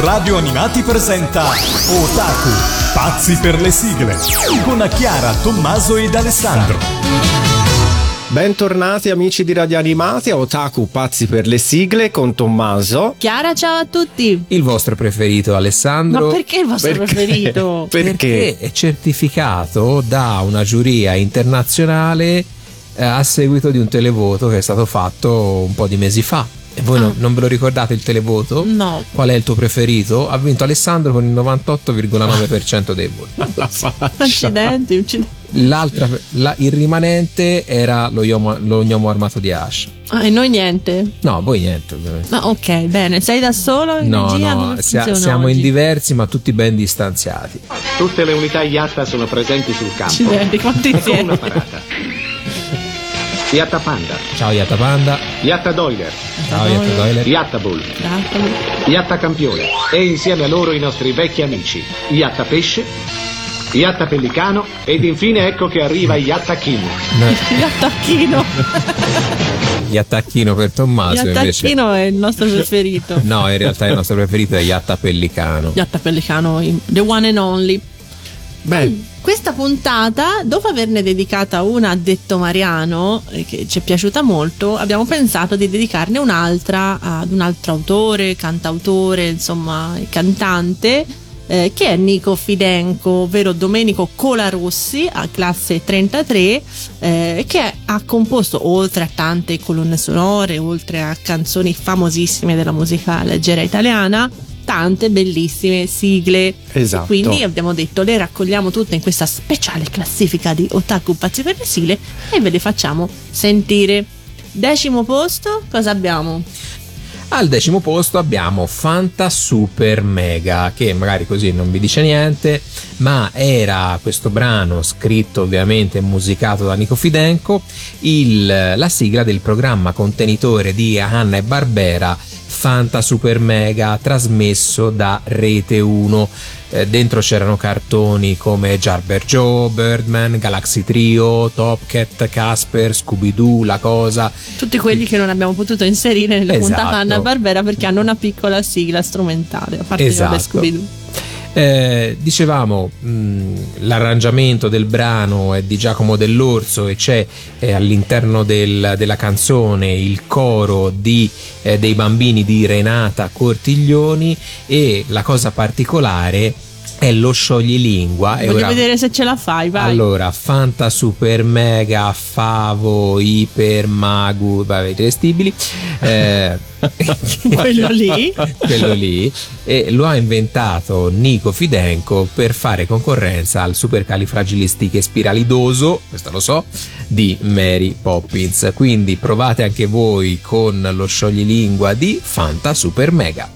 Radio Animati presenta Otaku, pazzi per le sigle, con Chiara, Tommaso ed Alessandro. Bentornati amici di Radio Animati a Otaku Pazzi per le sigle con Tommaso. Chiara, ciao a tutti. Il vostro preferito Alessandro. Ma perché il vostro Perché? preferito? Perché? Perché è certificato da una giuria internazionale eh, a seguito di un televoto che è stato fatto un po' di mesi fa. E voi non, non ve lo ricordate il televoto? No. Qual è il tuo preferito? Ha vinto Alessandro con il 98,9% dei voti. La faccia. Accidenti, accidenti. L'altra, la- il rimanente era lo gnomo, lo gnomo armato di Ash. Ah, e noi niente. No, voi niente ovviamente. No, ok, bene. Sei da solo in No, regia? no, sia- siamo in oggi? diversi ma tutti ben distanziati. Tutte le unità Yatta sono presenti sul campo. Accidenti, quanti Con una siete? parata. Yatta Panda, Ciao Yatta Panda, Yatta Doiler, ciao Yatta Doiler. Yatta Bull. Yatta Campione e insieme a loro i nostri vecchi amici Yatta Pesce, Yatta Pellicano ed infine ecco che arriva Yatta King. Gli attacchino. Gli attacchino per Tommaso invece. attacchino è il nostro preferito. No, in realtà il nostro preferito è Yatta Pellicano. Gli attapellicano, the one and only. Beh, Questa puntata, dopo averne dedicata una a Detto Mariano, eh, che ci è piaciuta molto, abbiamo pensato di dedicarne un'altra ad un altro autore, cantautore, insomma, cantante, eh, che è Nico Fidenco, ovvero Domenico Colarossi, a classe 33, eh, che ha composto, oltre a tante colonne sonore, oltre a canzoni famosissime della musica leggera italiana, tante bellissime sigle. Esatto. Quindi abbiamo detto le raccogliamo tutte in questa speciale classifica di Otaku Pazzi per le sigle e ve le facciamo sentire. Decimo posto, cosa abbiamo? Al decimo posto abbiamo Fanta Super Mega, che magari così non vi dice niente, ma era questo brano scritto ovviamente e musicato da Nico Fidenco, il- la sigla del programma contenitore di Hanna e Barbera Fanta Super Mega trasmesso da Rete 1. Eh, dentro c'erano cartoni come Jarber Joe, Birdman, Galaxy Trio, Top Cat, Casper, Scooby-Doo, La Cosa. Tutti quelli che non abbiamo potuto inserire nella Esatto. puntata Anna Barbera perché hanno una piccola sigla strumentale, a parte Esatto. Scooby-Doo. Eh, dicevamo mh, l'arrangiamento del brano è di Giacomo Dell'Orso e c'è eh, all'interno del- della canzone il coro di, eh, dei bambini di Renata Cortiglioni e la cosa particolare è lo scioglilingua e Voglio ora- vedere se ce la fai, vai. allora, Fanta Super Mega, Favo, Iper, Magu, vabbè, irrestibili. Eh, Quello lì. quello lì. E lo ha inventato Nico Fidenco per fare concorrenza al supercalifragilistiche spiralidoso, questo lo so, di Mary Poppins. Quindi provate anche voi con lo scioglilingua di Fanta Super Mega.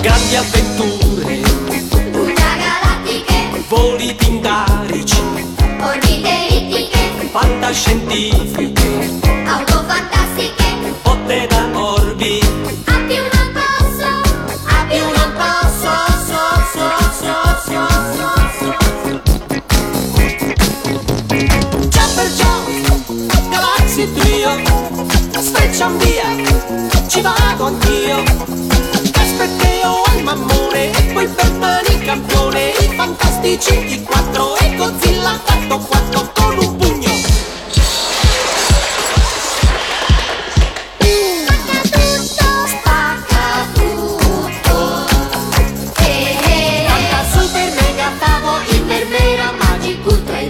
Grandi avventure, Ultra galattiche, voli pindarici, orbite rittiche, fantascientifiche, auto fantastiche. botte da orbi, A più non posso, a più non posso, so, so, so, so, so, so. Jumper Joe, Galaxy Trio, streccian via, ci vado anch'io mammone E poi Batman il campione I fantastici i quattro E Godzilla fatto quattro con un pugno.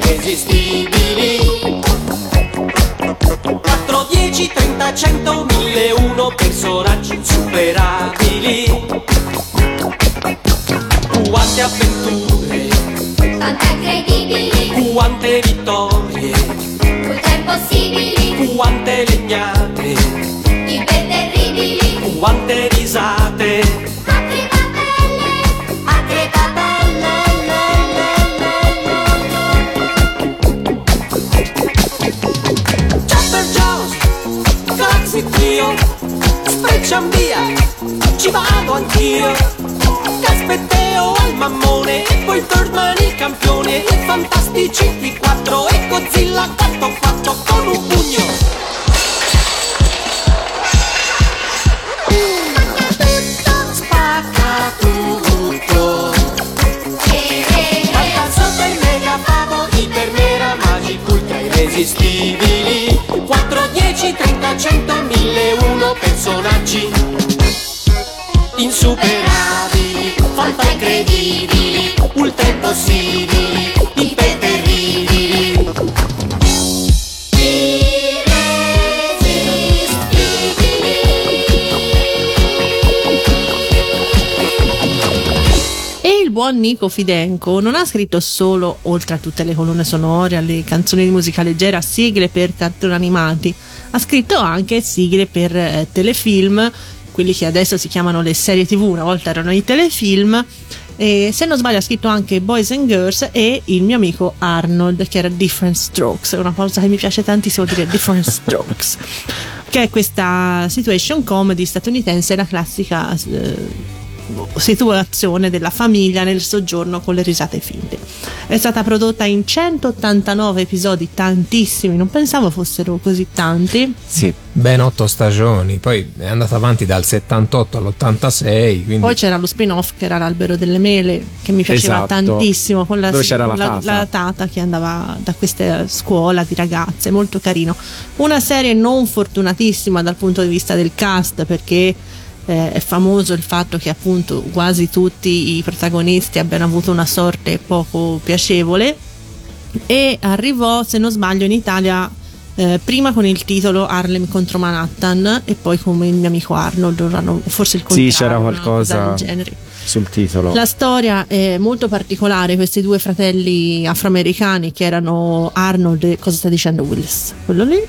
Irresistibili. 4, 10, 30, 100, 1000, 1 personaggi superati. Quante vittorie, quante legnate, fantastici 4 e Godzilla 4 fatto con un pugno. Spacca tutto. Fanta super mega favo iper mera magico ultra irresistibili 4, 10, 30, 100, 1001 personaggi Insuperabili, fanta incredibili, ultra impossibili, buon Nico Fidenco non ha scritto solo, oltre a tutte le colonne sonore, alle canzoni di musica leggera, sigle per cartoni animati, ha scritto anche sigle per eh, telefilm, quelli che adesso si chiamano le serie tv, una volta erano i telefilm. E se non sbaglio ha scritto anche Boys and Girls e il mio amico Arnold che era Different Strokes, una cosa che mi piace tantissimo dire Different Strokes, che è questa situation comedy statunitense, la classica eh, situazione della famiglia nel soggiorno con le risate finte. È stata prodotta in 189 episodi, tantissimi, non pensavo fossero così tanti. Sì. Ben otto stagioni, poi è andata avanti dal 78 all'86, quindi Poi c'era lo spin-off che era l'albero delle mele, che mi piaceva Esatto. tantissimo, con la, Dove c'era la la- tata. la tata che andava da questa scuola di ragazze, molto carino. Una serie non fortunatissima dal punto di vista del cast, perché eh, è famoso il fatto che appunto quasi tutti i protagonisti abbiano avuto una sorte poco piacevole e arrivò, se non sbaglio, in Italia eh, prima con il titolo Harlem contro Manhattan e poi come il mio amico Arnold, forse il Sì, contrario, c'era una qualcosa. cosa del genere. Sul titolo. La storia è molto particolare, questi due fratelli afroamericani che erano Arnold e cosa sta dicendo Willis? Quello lì.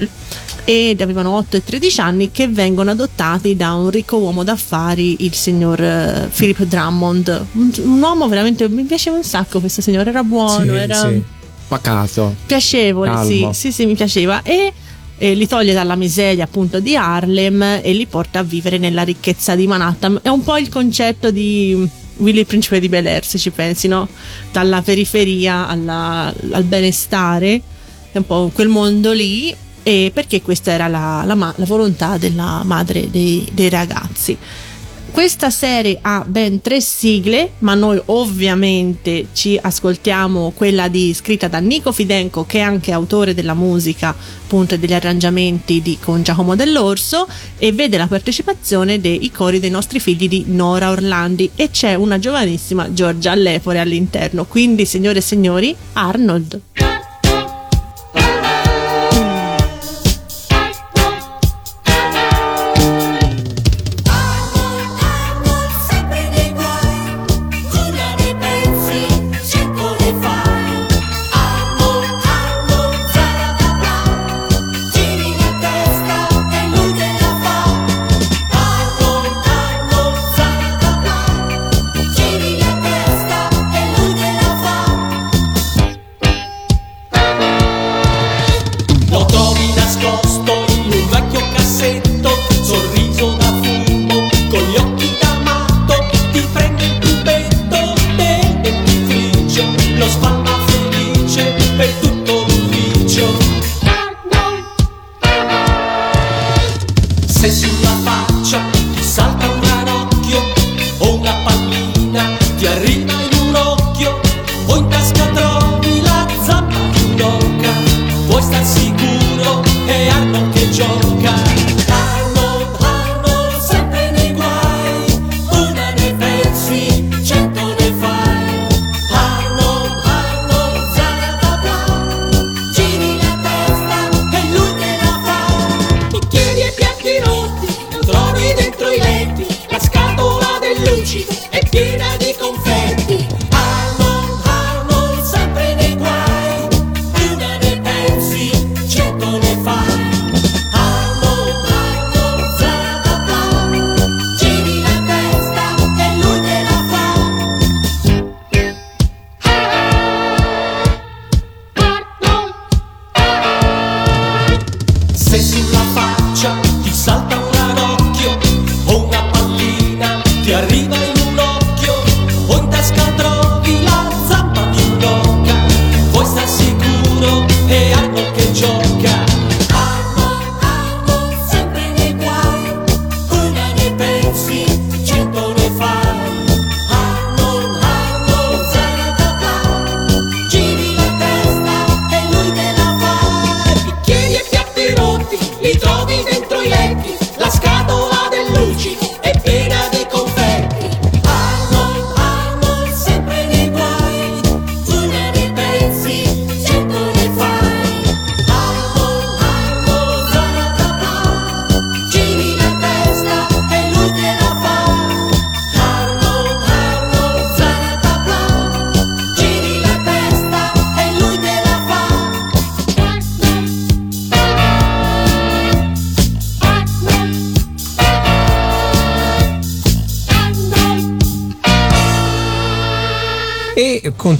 Ed avevano 8 e 13 anni che vengono adottati da un ricco uomo d'affari, il signor eh, Philip Drummond. Un, un uomo veramente, mi piaceva un sacco questo signore, era buono, Sì, era sì. Pacato. piacevole, sì, sì, sì, mi piaceva. E eh, li toglie dalla miseria appunto di Harlem e li porta a vivere nella ricchezza di Manhattan. È un po' il concetto di Willy il principe di Bel Air, se ci pensi, no? Dalla periferia alla- al benestare, è un po' quel mondo lì. E perché questa era la, la la volontà della madre dei- dei ragazzi. Questa serie ha ben tre sigle, ma noi ovviamente ci ascoltiamo quella di, scritta da Nico Fidenco, che è anche autore della musica appunto e degli arrangiamenti di, con Giacomo Dell'Orso, e vede la partecipazione dei cori dei nostri figli di Nora Orlandi e c'è una giovanissima Giorgia Lepore all'interno. Quindi, signore e signori, Arnold.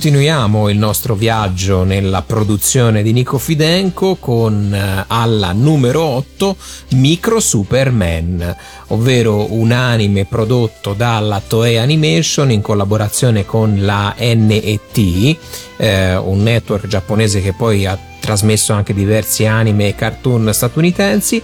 Continuiamo il nostro viaggio nella produzione di Nico Fidenco con eh, alla numero 8 Micro Superman, ovvero un anime prodotto dalla Toei Animation in collaborazione con la NET, eh, un network giapponese che poi ha trasmesso anche diversi anime e cartoon statunitensi,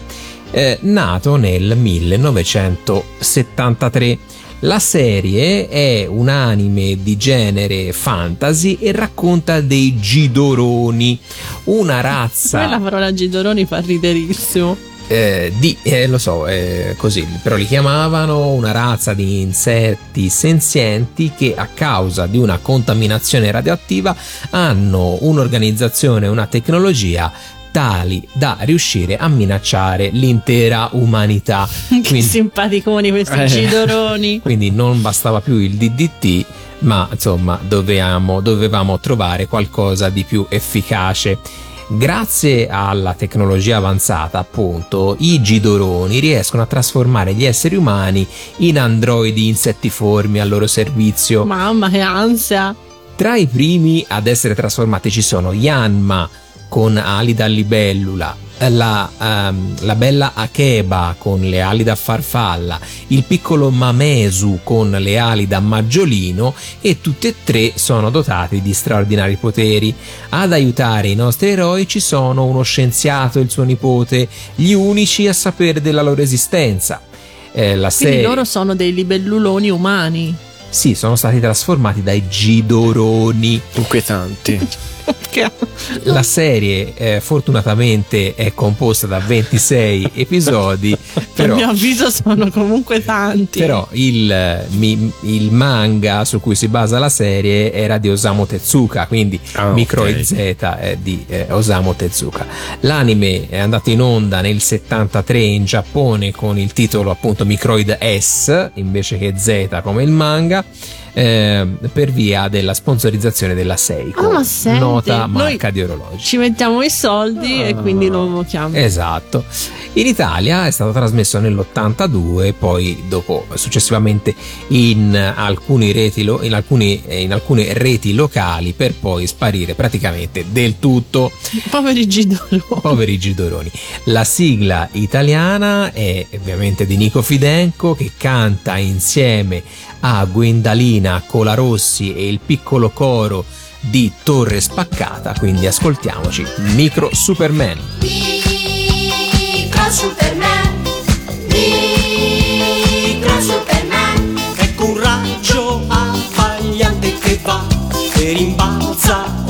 eh, nato nel 1973. La serie è un anime di genere fantasy e racconta dei Gidoroni, una razza Poi la parola Gidoroni fa riderissimo. eh, di, eh, lo so, è così, però li chiamavano una razza di insetti senzienti che a causa di una contaminazione radioattiva hanno un'organizzazione, una tecnologia tali da riuscire a minacciare l'intera umanità. Che Quindi- simpaticoni questi Eh. Gidoroni. quindi non bastava più il DDT, ma insomma dovevamo, dovevamo trovare qualcosa di più efficace. Grazie alla tecnologia avanzata, appunto, i gidoroni riescono a trasformare gli esseri umani in androidi insettiformi al loro servizio. Mamma che ansia. Tra i primi ad essere trasformati ci sono Yanma con ali da libellula, la, ehm, la bella Akeba con le ali da farfalla, il piccolo Mamesu con le ali da maggiolino e tutti e tre sono dotati di straordinari poteri. Ad aiutare i nostri eroi ci sono uno scienziato e il suo nipote, gli unici a sapere della loro esistenza. Eh, la Quindi serie- loro sono dei libelluloni umani. sì, sono stati trasformati dai gidoroni. Inquietanti. La serie eh, fortunatamente è composta da 26 episodi, A però, mio avviso sono comunque tanti. però il, eh, mi- il manga su cui si basa la serie era di Osamu Tezuka, quindi Ah, Microid ok. Z è di eh, Osamu Tezuka. L'anime è andato in onda nel 73 in Giappone con il titolo appunto Microid S invece che Z come il manga. Eh, per via della sponsorizzazione della Seiko, Ah, ma nota noi- marca di orologi. Ci mettiamo i soldi e quindi lo invochiamo. Esatto. In Italia è stato trasmesso nell'82, poi dopo successivamente in, alcuni reti in, alcuni- eh, in alcune reti locali per poi sparire praticamente del tutto. Poveri Gidoroni. Poveri Gidoroni. La sigla italiana è ovviamente di Nico Fidenco che canta insieme a Gwendalina Colarossi e il piccolo coro di Torre Spaccata, quindi ascoltiamoci Micro Superman. Micro Superman, Micro Superman, Ecco un raggio abbagliante che va e rimbalza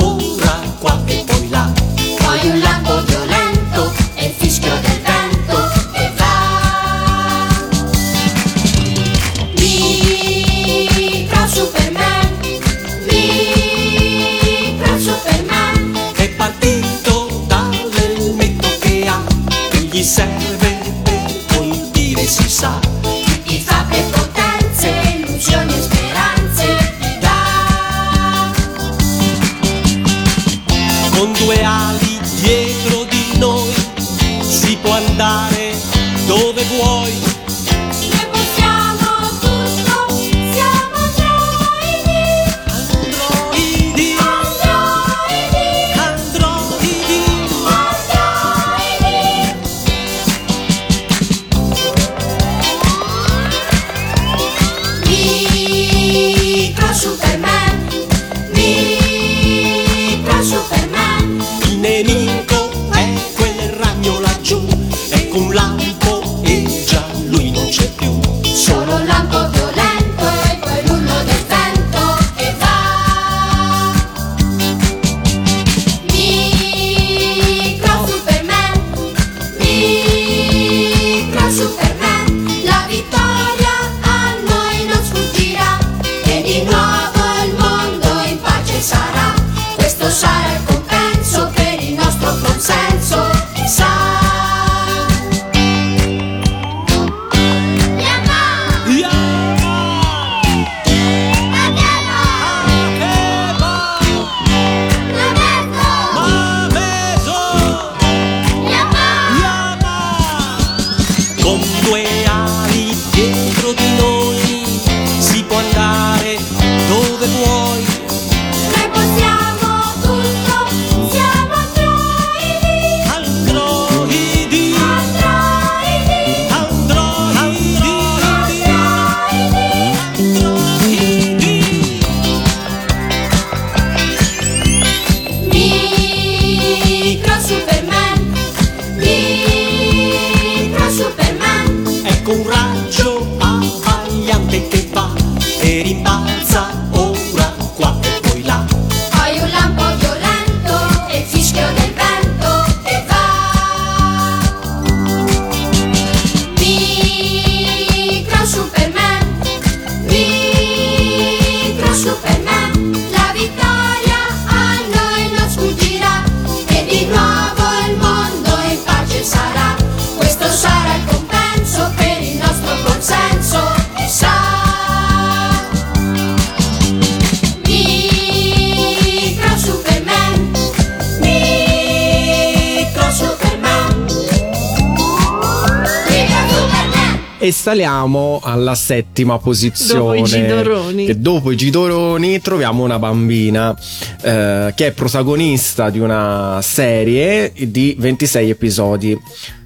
saliamo alla settima posizione. Dopo i Gidoroni. E dopo i Gidoroni troviamo una bambina eh, che è protagonista di una serie di 26 episodi.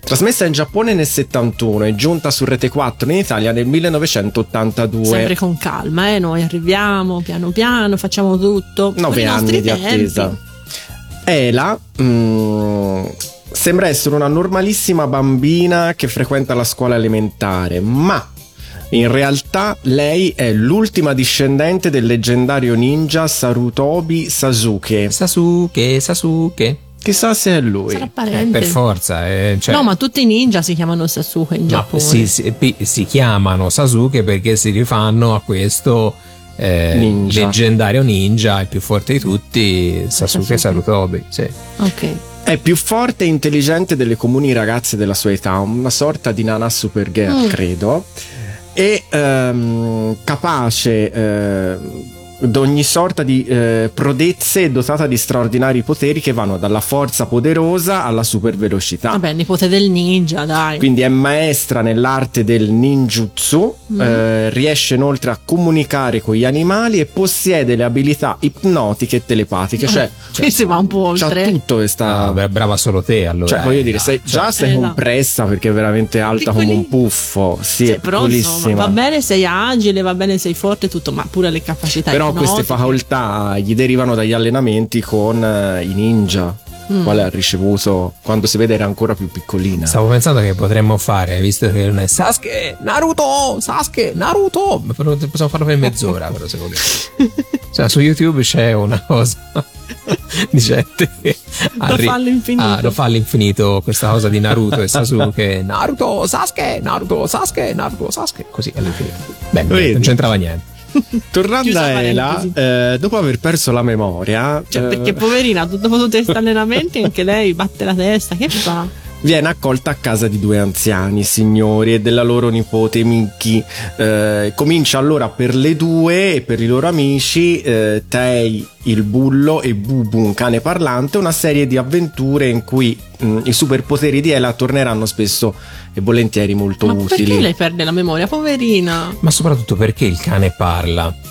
Trasmessa in Giappone nel 71 e giunta su Rete 4 in Italia nel 1982. Sempre con calma, eh? noi arriviamo piano piano, facciamo tutto. con Nove i nostri anni di tempi. attesa. Ela mm, sembra essere una normalissima bambina che frequenta la scuola elementare, ma in realtà lei è l'ultima discendente del leggendario ninja Sarutobi Sasuke. Sasuke, Sasuke. Chissà se è lui. Sarà Eh, per forza. eh, cioè- no, ma tutti i ninja si chiamano Sasuke in No, Giappone. si, si- si chiamano Sasuke perché si rifanno a questo eh, Ninja. leggendario ninja, il più forte di tutti, Sasuke Sasuke. Sarutobi. Sì. Ok. È più forte e intelligente delle comuni ragazze della sua età, una sorta di Nana Supergirl, Mm. credo. E ehm, capace eh, d'ogni sorta di eh, prodezze e dotata di straordinari poteri che vanno dalla forza poderosa alla super velocità. Vabbè, nipote del ninja, dai. Quindi è maestra nell'arte del ninjutsu, Mm. eh, riesce inoltre a comunicare con gli animali e possiede le abilità ipnotiche e telepatiche. Cioè, Qui si va un po' c'ha oltre. tutto questa. Ah, bra- brava solo te allora. Cioè, voglio dire, no, sei- cioè, già sei Eh, no. compressa perché è veramente alta come un puffo. Sì, Sì, è però insomma, va bene, sei agile, va bene, sei forte, tutto, ma pure le capacità Però queste ipnotiche. facoltà gli derivano dagli allenamenti con eh, i ninja. Mm. Quale ha ricevuto quando si vede era ancora più piccolina. Stavo pensando che potremmo fare, visto che non è Sasuke, Naruto, Sasuke, Naruto. Ma però Possiamo farlo per mezz'ora, però secondo me. Cioè, su YouTube c'è una cosa di gente che arri- fa all'infinito. Ah, lo fa all'infinito questa cosa di Naruto e Sasuke. Naruto, Sasuke, Naruto, Sasuke, Naruto, Sasuke. Così all'infinito. Beh, non c'entrava niente. Tornando a Ela, eh, dopo aver perso la memoria, Cioè, eh, perché poverina, dopo tutti questi allenamenti, anche lei batte la testa, che fa? viene accolta a casa di due anziani signori e della loro nipote Miki. Eh, comincia allora per le due e per i loro amici, eh, Tei il bullo e Bubu un cane parlante, una serie di avventure in cui mh, i superpoteri di Ela torneranno spesso e volentieri molto Ma utili. perché lei perde la memoria, poverina? Ma soprattutto perché il cane parla?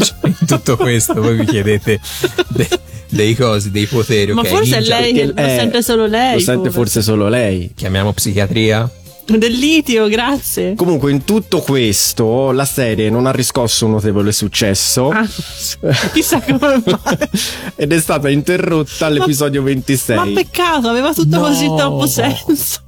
Cioè, in tutto questo voi vi chiedete de- dei cosi, dei poteri. Ma ok, forse ninja, lei- Perché, lo sente solo lei, Lo sente forse solo lei. Chiamiamo psichiatria? Del litio, grazie. Comunque, in tutto questo, la serie non ha riscosso un notevole successo. Ah, chissà come. Ed è stata interrotta all'episodio 26. Ma peccato, aveva tutto No. così troppo senso.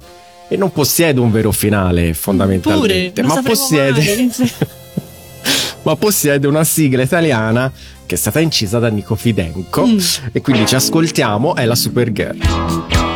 E non possiede un vero finale, Pure, fondamentalmente. non ma, possiede, ma possiede una sigla italiana che è stata incisa da Nico Fidenco. Mm. E quindi ci ascoltiamo, è la Supergirl.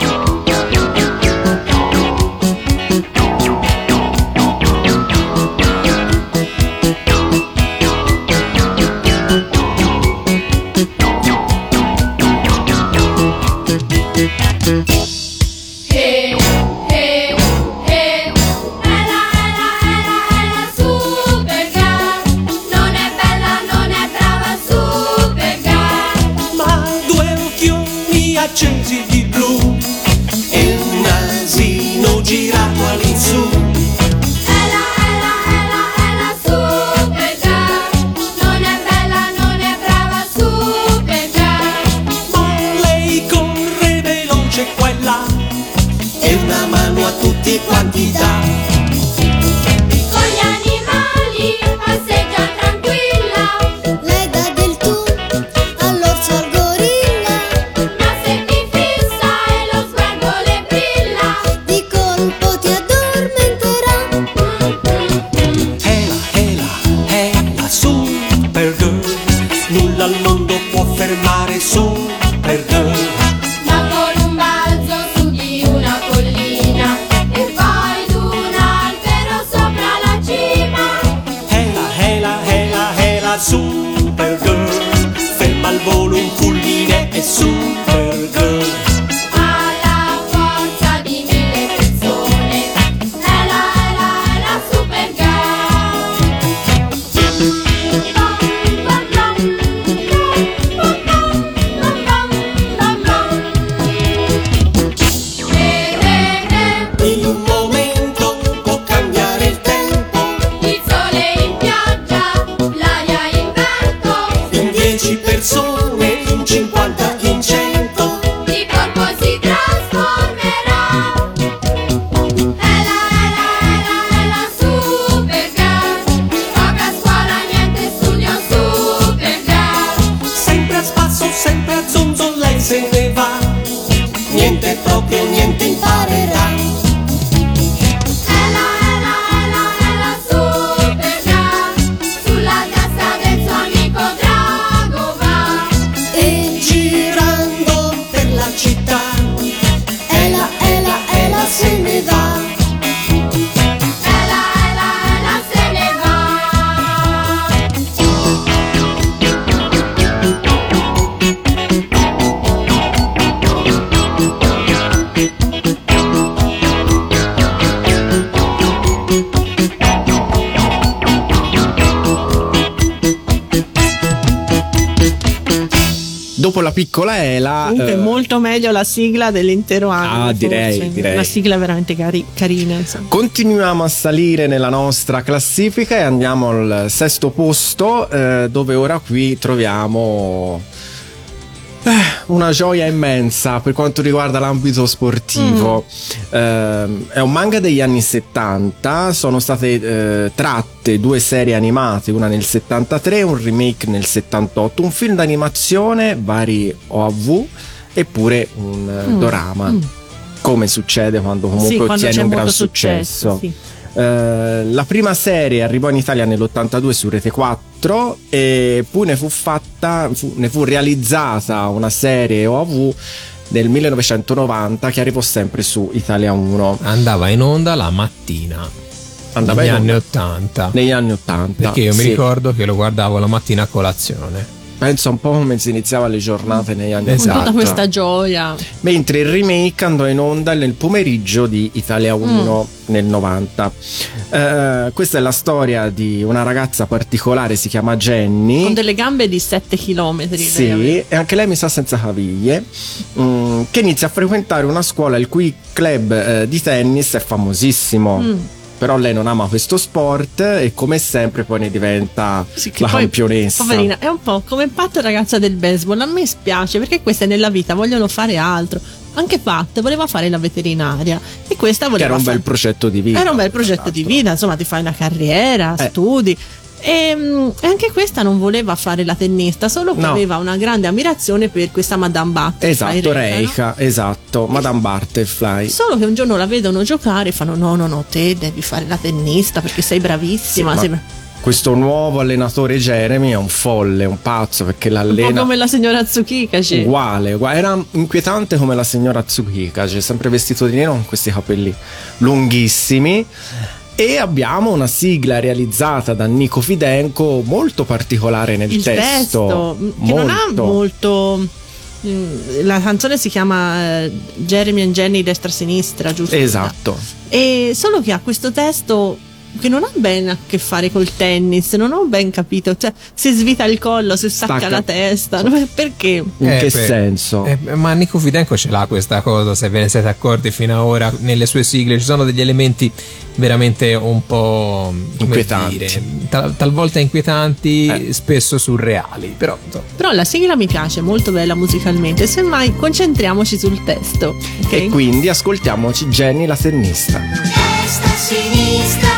Dopo la piccola Ela. Comunque eh, molto meglio la sigla dell'intero anno. Ah, direi, direi. Una sigla veramente cari- carina. Insomma. Continuiamo a salire nella nostra classifica e andiamo al sesto posto eh, dove ora qui troviamo una gioia immensa per quanto riguarda l'ambito sportivo. Ehm, è un manga degli anni 70, sono state eh, tratte due serie animate, una nel 73 e un remake nel 78, un film d'animazione, vari OAV eppure un eh, dorama. Come succede quando comunque sì, quando ottiene un gran molto successo. sì. Eh, la prima serie arrivò in Italia nell'82 su Rete 4 e poi ne fu fatta, fu- ne fu realizzata una serie OAV nel 1990 che arrivò sempre su Italia 1. Andava in onda la mattina. Andava negli anni onda. 80. Negli anni 80. Perché io mi sì. ricordo che lo guardavo la mattina a colazione. Penso un po' come si iniziava le giornate negli anni Esatto. Con tutta 80. questa gioia. Mentre il remake andò in onda nel pomeriggio di Italia 1 nel 90. Eh, questa è la storia di una ragazza particolare, si chiama Jenny. Con delle gambe di 7 km. Sì, e anche lei mi sa senza caviglie, mm, che inizia a frequentare una scuola il cui club eh, di tennis è famosissimo. Mm. Però lei non ama questo sport e come sempre poi ne diventa Sì, che la poi, campionessa. Poverina, è un po' come Pat ragazza del baseball. A me spiace perché queste nella vita vogliono fare altro. Anche Pat voleva fare la veterinaria e questa Che voleva era un fare- bel progetto di vita. Era un bel progetto di vita, insomma, ti fai una carriera, Eh. studi. E, mm, anche questa non voleva fare la tennista, solo che No. aveva una grande ammirazione per questa Madame Butterfly. Esatto, Reika, no? Esatto, Madame Butterfly. Solo che un giorno la vedono giocare e fanno: No, no, no, te devi fare la tennista perché sei bravissima. Sì, sei ma bra-" Questo nuovo allenatore Jeremy è un folle, un pazzo perché Un po' l'allena come la signora Tsukika. cioè. uguale, uguale. era inquietante come la signora Tsukika, cioè sempre vestito di nero con questi capelli lunghissimi. E abbiamo una sigla realizzata da Nico Fidenco molto particolare nel Il testo, mm, che non ha molto. mm, La canzone si chiama eh, Jeremy and Jenny destra-sinistra, giusto? Esatto. E solo che ha questo testo che non ha ben a che fare col tennis, non ho ben capito. Cioè, si svita il collo, si stacca, Stacca. la testa. Perché? In Eh, che beh, senso? eh, ma Nico Fidenco ce l'ha questa cosa, se ve ne siete accorti fino ad ora, nelle sue sigle ci sono degli elementi veramente un po' Inquietanti. dire, tal- talvolta inquietanti, Eh. spesso surreali, però insomma, Però la sigla mi piace, molto bella musicalmente. Semmai concentriamoci sul testo. ok? E quindi ascoltiamoci Jenny la tennista. Sinistra, sinistra,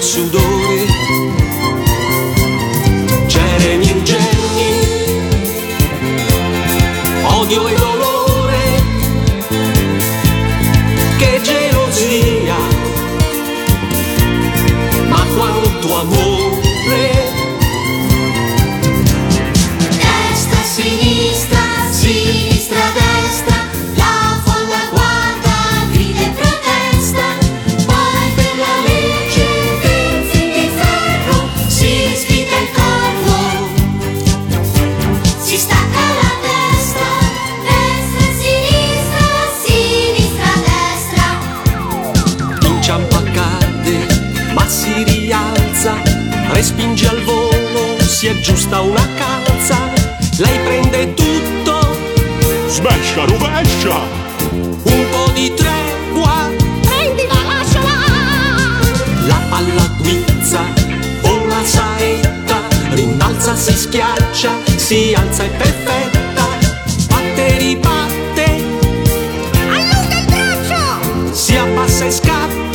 Exudou costa una calza, lei prende tutto, svescia, rovescia, un po' di tregua, prendila, lasciala, la palla guizza o la saetta, rinnalza, si schiaccia, si alza, è perfetta, batte, ribatte, allunga il braccio, si abbassa e scappa.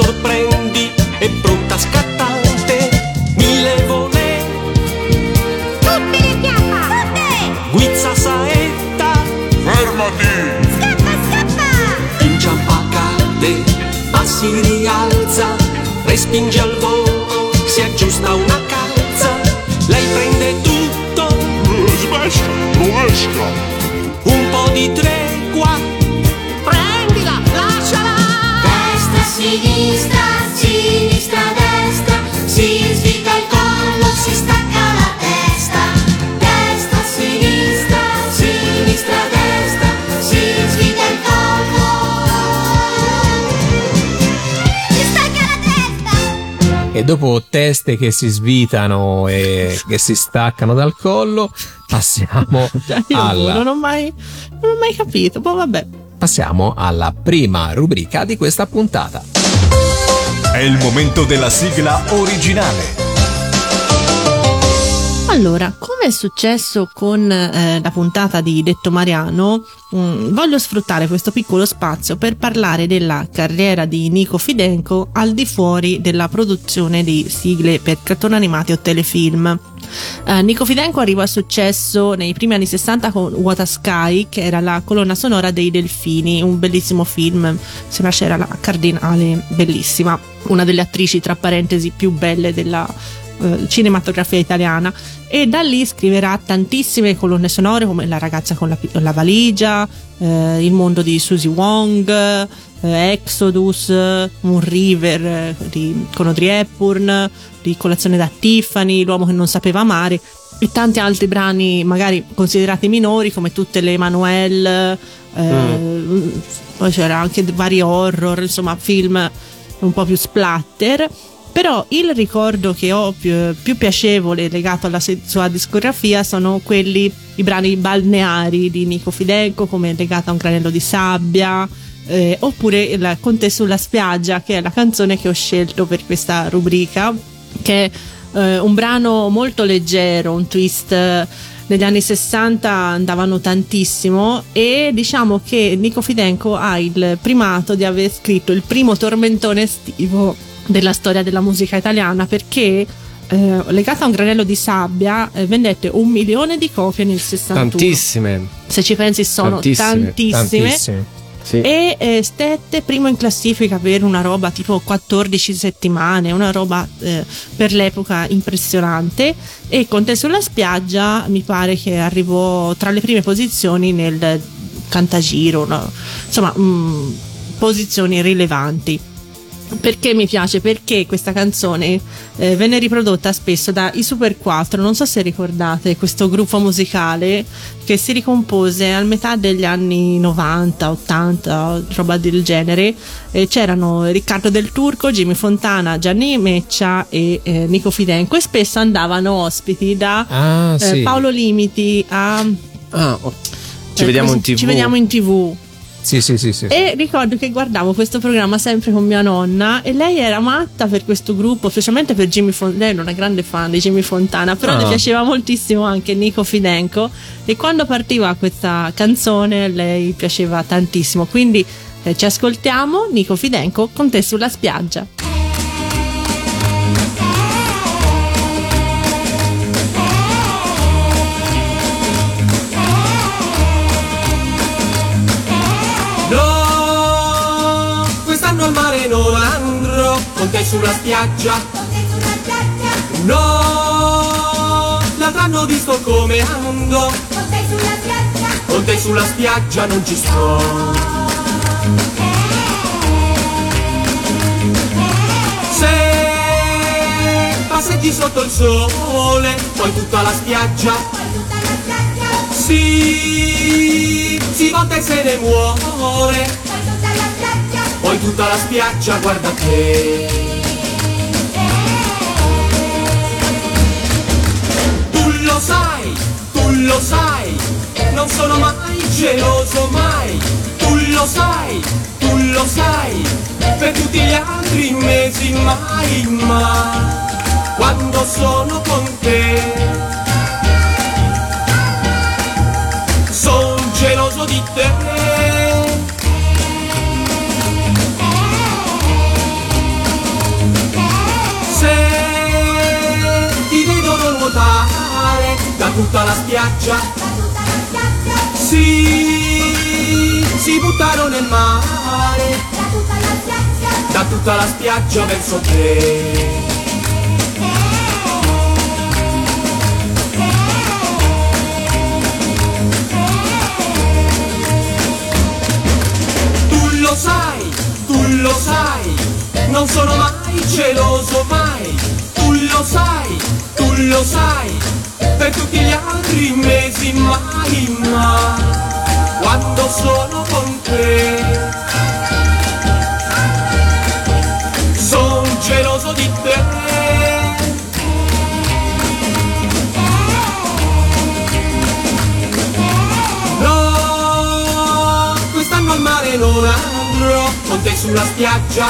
Sorprendi, è pronta scattante, mille volè, Tutti li chiappa! Tutte! guizza saetta, Fermati! Scappa, scappa! inciampa cade, passi rialza, respinge al volo, si aggiusta una calza, lei prende tutto, Smascia, rovescia! un po' di tregua, E dopo teste che si svitano e che si staccano dal collo, passiamo Cioè, io alla, non ho mai, non ho mai capito. Poi vabbè. passiamo alla prima rubrica di questa puntata. È il momento della sigla originale. Allora, come è successo con eh, la puntata di Detto Mariano, mm, voglio sfruttare questo piccolo spazio per parlare della carriera di Nico Fidenco al di fuori della produzione di sigle per cartoni animati o telefilm. Eh, Nico Fidenco arriva al successo nei primi anni 60 con What a Sky, che era la colonna sonora dei Delfini, un bellissimo film, sembra c'era la Cardinale, bellissima, una delle attrici tra parentesi più belle della eh, cinematografia italiana e da lì scriverà tantissime colonne sonore come La ragazza con la, la valigia, eh, Il mondo di Susie Wong, eh, Exodus, Moon River eh, di, con Audrey Hepburn, di Colazione da Tiffany, L'uomo che non sapeva amare e tanti altri brani magari considerati minori come tutte le Emanuelle, eh, poi c'era anche vari horror, insomma film un po' più splatter. Però il ricordo che ho più, più piacevole legato alla sua discografia sono quelli, i brani balneari di Nico Fidenco, come Legato a un granello di sabbia, eh, oppure il Conte sulla spiaggia, che è la canzone che ho scelto per questa rubrica, che è eh, un brano molto leggero, un twist eh, negli anni 60 andavano tantissimo e diciamo che Nico Fidenco ha il primato di aver scritto il primo tormentone estivo della storia della musica italiana perché eh, legata a un granello di sabbia eh, vendette un milione di copie nel 61 Tantissime. se ci pensi sono Tantissime, tantissime, Tantissimi. Sì. e eh, stette primo in classifica per una roba tipo 14 settimane, una roba eh, per l'epoca impressionante. E con te sulla spiaggia mi pare che arrivò tra le prime posizioni nel cantagiro, no? insomma, mm, posizioni rilevanti. Perché mi piace? Perché questa canzone eh, venne riprodotta spesso dai Super 4, non so se ricordate questo gruppo musicale che si ricompose al metà degli anni 90, 80, roba del genere. Eh, c'erano Riccardo del Turco, Jimmy Fontana, Gianni Meccia e eh, Nico Fidenco e spesso andavano ospiti da Ah, eh, sì. Paolo Limiti a... Ah, oh, ci eh, vediamo. Ci vediamo in tv. Sì, sì, sì, sì. E ricordo che guardavo questo programma sempre con mia nonna e lei era matta per questo gruppo, specialmente per Jimmy Fontana. Lei era una grande fan di Jimmy Fontana, però Ah. le piaceva moltissimo anche Nico Fidenco e quando partiva questa canzone lei piaceva tantissimo. Quindi eh, ci ascoltiamo Nico Fidenco con te sulla spiaggia. Sulla spiaggia. No, l'altro anno ho visto come ando, con te sulla spiaggia non ci sto. Se passeggi sotto il sole, poi tutta la spiaggia. Si, si volta e se ne muore. Poi tutta la spiaggia guarda te. Sai, tu lo sai, non sono mai geloso mai. Tu lo sai, tu lo sai, per tutti gli altri mesi mai, ma quando sono con te. Son geloso di te. Tutta la spiaggia, si, si buttano nel mare, da tutta la spiaggia verso te. Tu lo sai, tu lo sai, non sono mai geloso mai. Tu lo sai, tu lo sai, per tutti gli altri mesi mai, ma quando sono con te. Sono geloso di te. No, quest'anno al mare non andrò con te sulla spiaggia.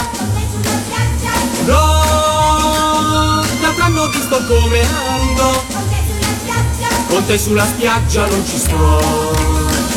No, l'altro anno ho visto come ando, con te sulla spiaggia non ci sto.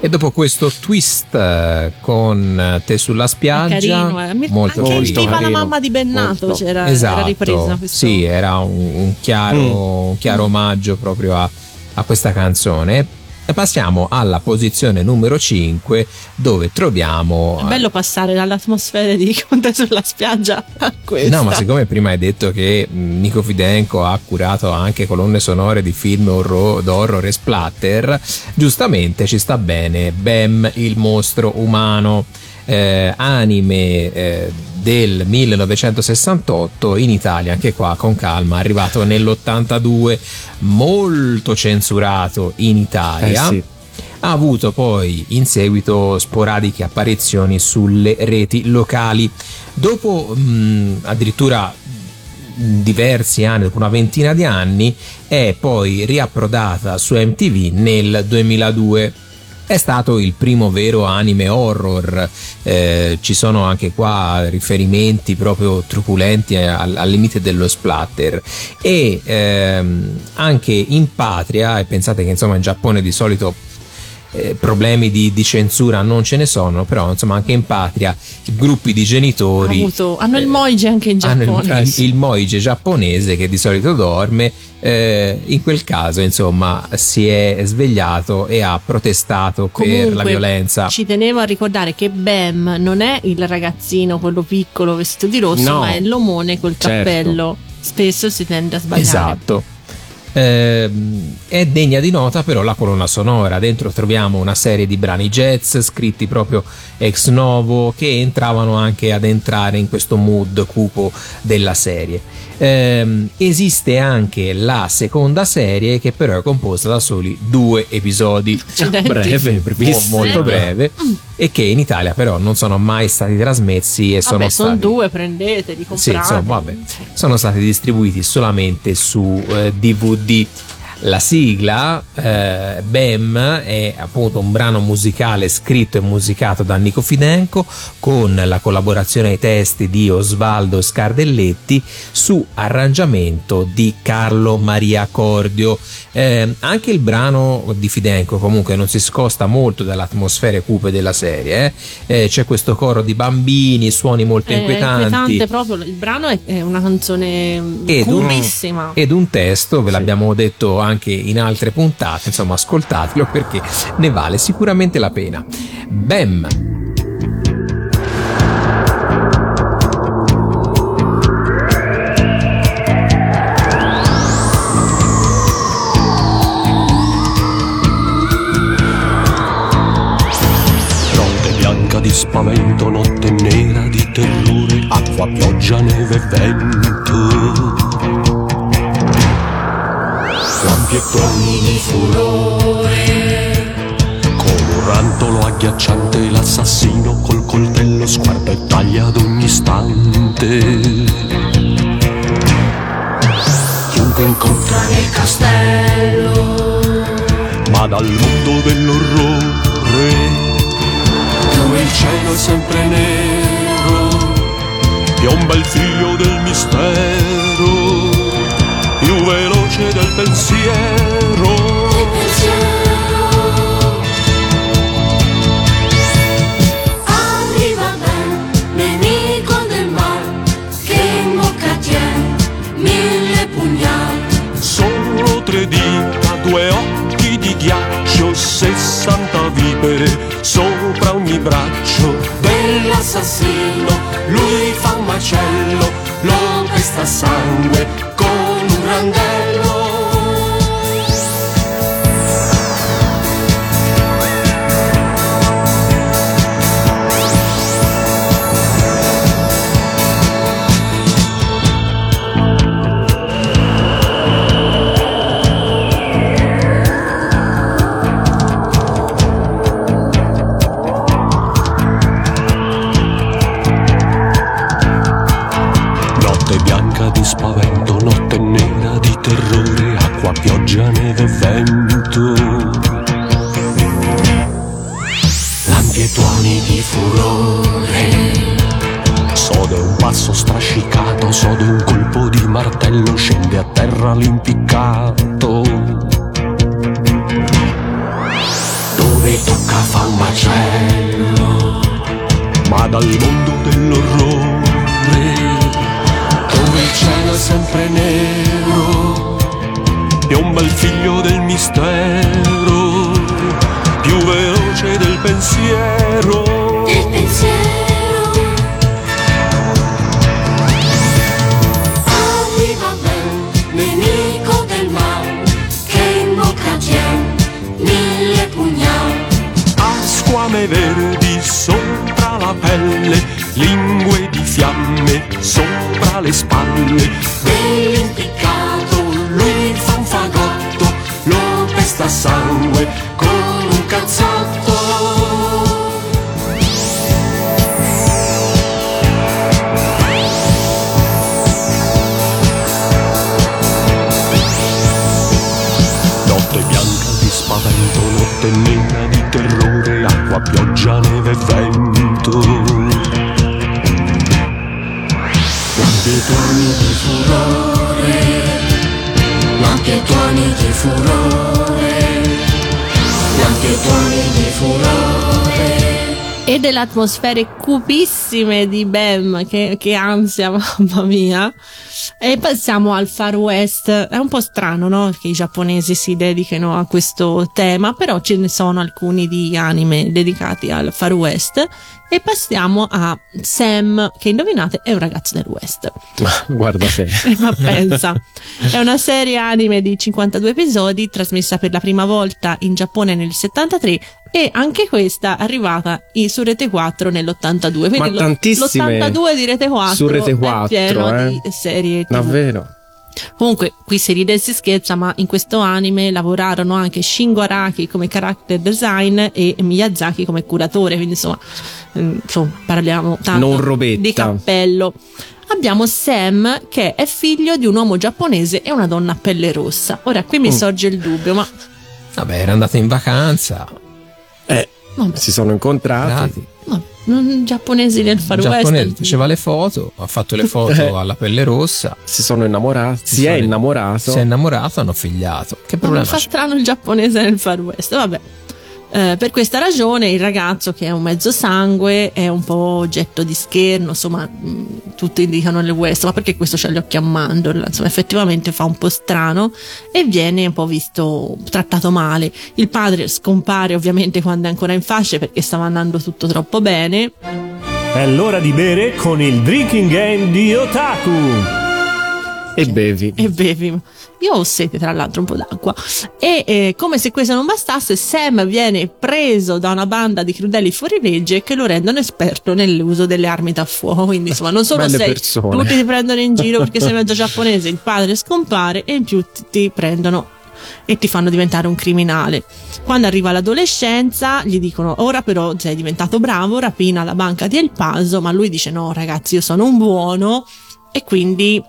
E dopo questo twist eh, con te sulla spiaggia, carino, eh. Mi- molto anche carino. Viva la mamma di Bennato molto. c'era, esatto, era ripresa questo. sì, era un, un chiaro, Mm. un chiaro omaggio proprio a, a questa canzone. E passiamo alla posizione numero 5 dove troviamo... È bello passare dall'atmosfera di Conte sulla spiaggia a questa. No, ma siccome prima hai detto che Nico Fidenco ha curato anche colonne sonore di film horror, d'horror e splatter, giustamente ci sta bene Bam, il mostro umano, eh, anime eh, del 1968 in Italia, anche qua con calma, arrivato nell'82, molto censurato in Italia Eh sì. ha avuto poi in seguito sporadiche apparizioni sulle reti locali. Dopo mh, addirittura diversi anni, dopo una ventina di anni, è poi riapprodata su MTV nel 2002. È stato il primo vero anime horror, eh, ci sono anche qua riferimenti proprio truculenti al, al limite dello splatter. E ehm, anche in patria, e pensate che insomma in Giappone di solito eh, problemi di, di censura non ce ne sono, però insomma anche in patria gruppi di Ha genitori avuto- hanno il eh, moige anche in hanno Giappone. il, il moige giapponese che di solito dorme, eh, in quel caso insomma si è svegliato e ha protestato per la Comunque, violenza. Ci tenevo a ricordare che Bam non è il ragazzino, quello piccolo vestito di rosso, No. ma è l'omone col Certo. cappello. spesso si tende a sbagliare. Esatto. Ehm, è degna di nota però la colonna sonora. Dentro troviamo una serie di brani jazz scritti proprio ex novo che entravano anche ad entrare in questo mood cupo della serie. Ehm, esiste anche la seconda serie che però è composta da soli due episodi. Accidenti. Breve, molto breve e che in Italia però non sono mai stati trasmessi e sono Vabbè, sono stati due, prendeteli, sì, comprate. insomma, vabbè, sono stati distribuiti solamente su eh, DVD. La sigla eh, BEM è appunto un brano musicale scritto e musicato da Nico Fidenco con la collaborazione ai testi di Osvaldo Scardelletti su arrangiamento di Carlo Maria Cordio. Eh, anche il brano di Fidenco comunque non si scosta molto dalle atmosfere cupe della serie. eh. Eh, c'è questo coro di bambini, suoni molto È inquietanti. inquietante proprio. Il brano è, è una canzone Ed un- curissima. ed un testo, ve l'abbiamo detto anche in altre puntate, insomma ascoltatelo perché ne vale sicuramente la pena. Bam! Spavento, notte nera di terrore, acqua, pioggia, neve vento. Lampi e tuoni di furore, come un rantolo agghiacciante, l'assassino col coltello sguarda e taglia ad ogni istante. Chiunque incontra nel castello, ma dal mondo dell'orrore dove il cielo è sempre nero, piomba il figlio del mistero, più veloce del pensiero. Arriva ben, nemico del mal, che in bocca tiene mille pugnali. Solo tre dita, due occhi di ghiaccio, sessanta vipere sopra ogni braccio dell'assassino. Lui fa un macello, lo pesta sangue con randello. Di furore. Sode un passo strascicato, sode un colpo di martello, scende a terra l'impiccato. Dove tocca fa un macello, ma dal mondo dell'orrore dove il cielo è sempre nero, piomba il figlio del mistero, più veloce del pensiero squame verdi sopra la pelle, lingue di fiamme sopra le spalle. Acqua, pioggia, neve e vento. Lampi tuoni di furore, lampi tuoni di furore, lampi tuoni di furore. E delle atmosfere cupissime di Bam, che, che ansia, mamma mia. E passiamo al Far West. È un po' strano, no? Che i giapponesi si dedichino a questo tema, però ce ne sono alcuni di anime dedicati al Far West. E passiamo a Sam, che indovinate è un ragazzo del West. Ma guarda te. Ma pensa, è una serie anime di 52 episodi trasmessa per la prima volta in Giappone nel 73 e anche questa arrivata in- su Rete 4 nell'82. Quindi Ma lo- tantissime l'82 di Rete 4 su Rete è 4, pieno eh. di serie TV. Davvero? Comunque, qui si ride e si scherza, ma in questo anime lavorarono anche Shingo Araki come character design e Miyazaki come curatore, quindi insomma, mm, insomma parliamo tanto Non robetta. di cappello. Abbiamo Sam che è figlio di un uomo giapponese e una donna a pelle rossa. Ora qui mi Mm. sorge il dubbio, ma Vabbè, era andata in vacanza. Eh, Vabbè. si sono incontrati. Ma non giapponesi nel Far Il West. giapponese faceva le foto, ha fatto le foto alla pelle rossa, Si sono innamorati. Si, è sono- innamorato. si è innamorato, hanno figliato. Che Ma problema mi fa c'è? strano il giapponese nel Far West. Vabbè. Eh, per questa ragione il ragazzo che è un mezzo sangue è un po' oggetto di scherno, insomma, tutti indicano nel West, ma perché questo c'ha gli occhi a mandorla? Insomma, effettivamente fa un po' strano e viene un po' visto, trattato male. Il padre scompare ovviamente quando è ancora in fasce perché stava andando tutto troppo bene. È l'ora di bere con il drinking game di Otaku. E bevi. e bevi. Io ho sete, tra l'altro, un po' d'acqua. E eh, come se questo non bastasse, Sam viene preso da una banda di crudeli fuorilegge che lo rendono esperto nell'uso delle armi da fuoco. Quindi, insomma, non solo sei persone. tutti ti prendono in giro perché sei mezzo giapponese, il padre scompare e in più ti, ti prendono e ti fanno diventare un criminale. Quando arriva l'adolescenza gli dicono ora però sei diventato bravo, rapina la banca di El Paso, ma lui dice no ragazzi io sono un buono e quindi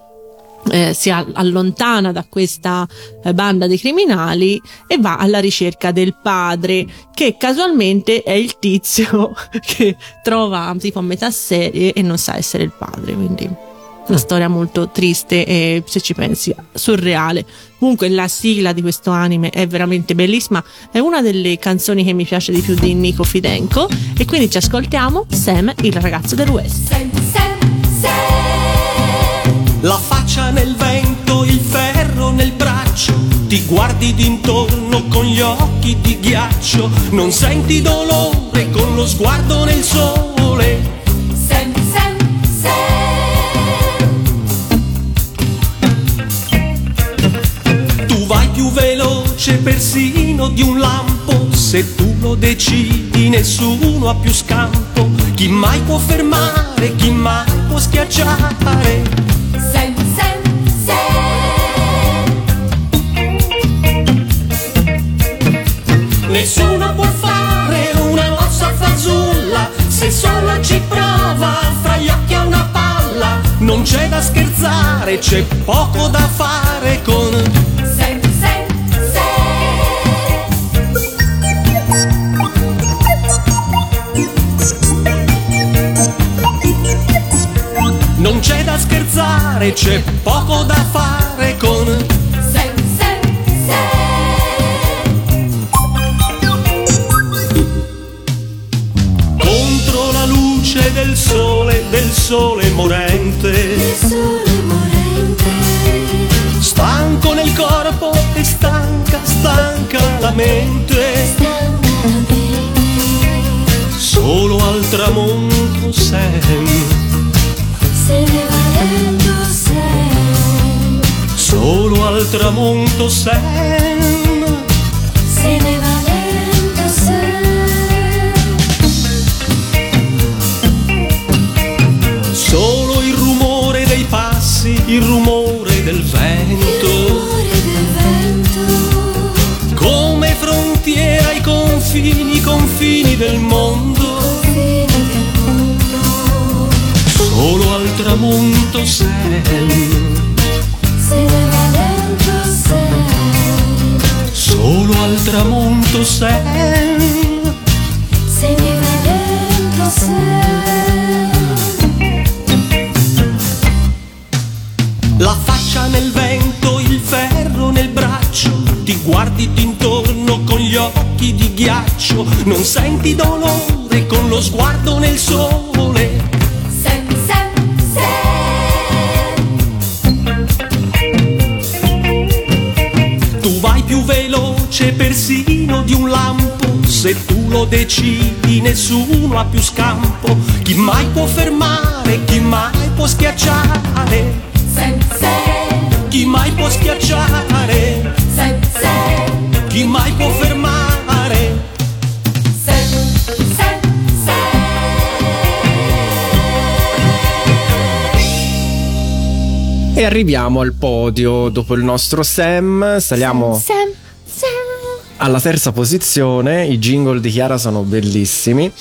eh, si all- allontana da questa eh, banda di criminali e va alla ricerca del padre che casualmente è il tizio che trova tipo a metà serie e non sa essere il padre quindi una storia molto triste e se ci pensi surreale. Comunque la sigla di questo anime è veramente bellissima. È una delle canzoni che mi piace di più di Nico Fidenco. E quindi ci ascoltiamo Sam il ragazzo del West. Sam, Sam, Sam. La faccia nel vento, il ferro nel braccio, ti guardi d'intorno con gli occhi di ghiaccio, non senti dolore con lo sguardo nel sole. Sam, Sam, Sam. Tu vai più veloce persino di un lampo, se tu lo decidi nessuno ha più scampo. Chi mai può fermare, chi mai può schiacciare? Nessuno può fare una mossa fazulla se solo ci prova fra gli occhi a una palla. Non c'è da scherzare, c'è poco da fare con Non c'è da scherzare, c'è poco da fare con sole, morente. Sole morente. Stanco nel corpo e stanca, stanca la mente. Solo al tramonto Sam Se ne va lento Sam. Solo al tramonto Sam Se ne va lento confini, confini del mondo. Solo al tramonto Sam Se ne va lento Sam. Solo al tramonto Sam Se ne va lento Sam. La faccia nel vento, il ferro nel braccio Ti guardi gli occhi di ghiaccio Non senti dolore con lo sguardo nel sole. Sam, Sam, Sam. Tu vai più veloce persino di un lampo, se tu lo decidi nessuno ha più scampo. Chi mai può fermare, chi mai può schiacciare? Sam, Sam. Chi mai può schiacciare? Sam, Sam. Chi mai può fermare? Arriviamo al podio dopo il nostro Sam. Saliamo Sam, Sam. alla terza posizione. I jingle di Chiara sono bellissimi.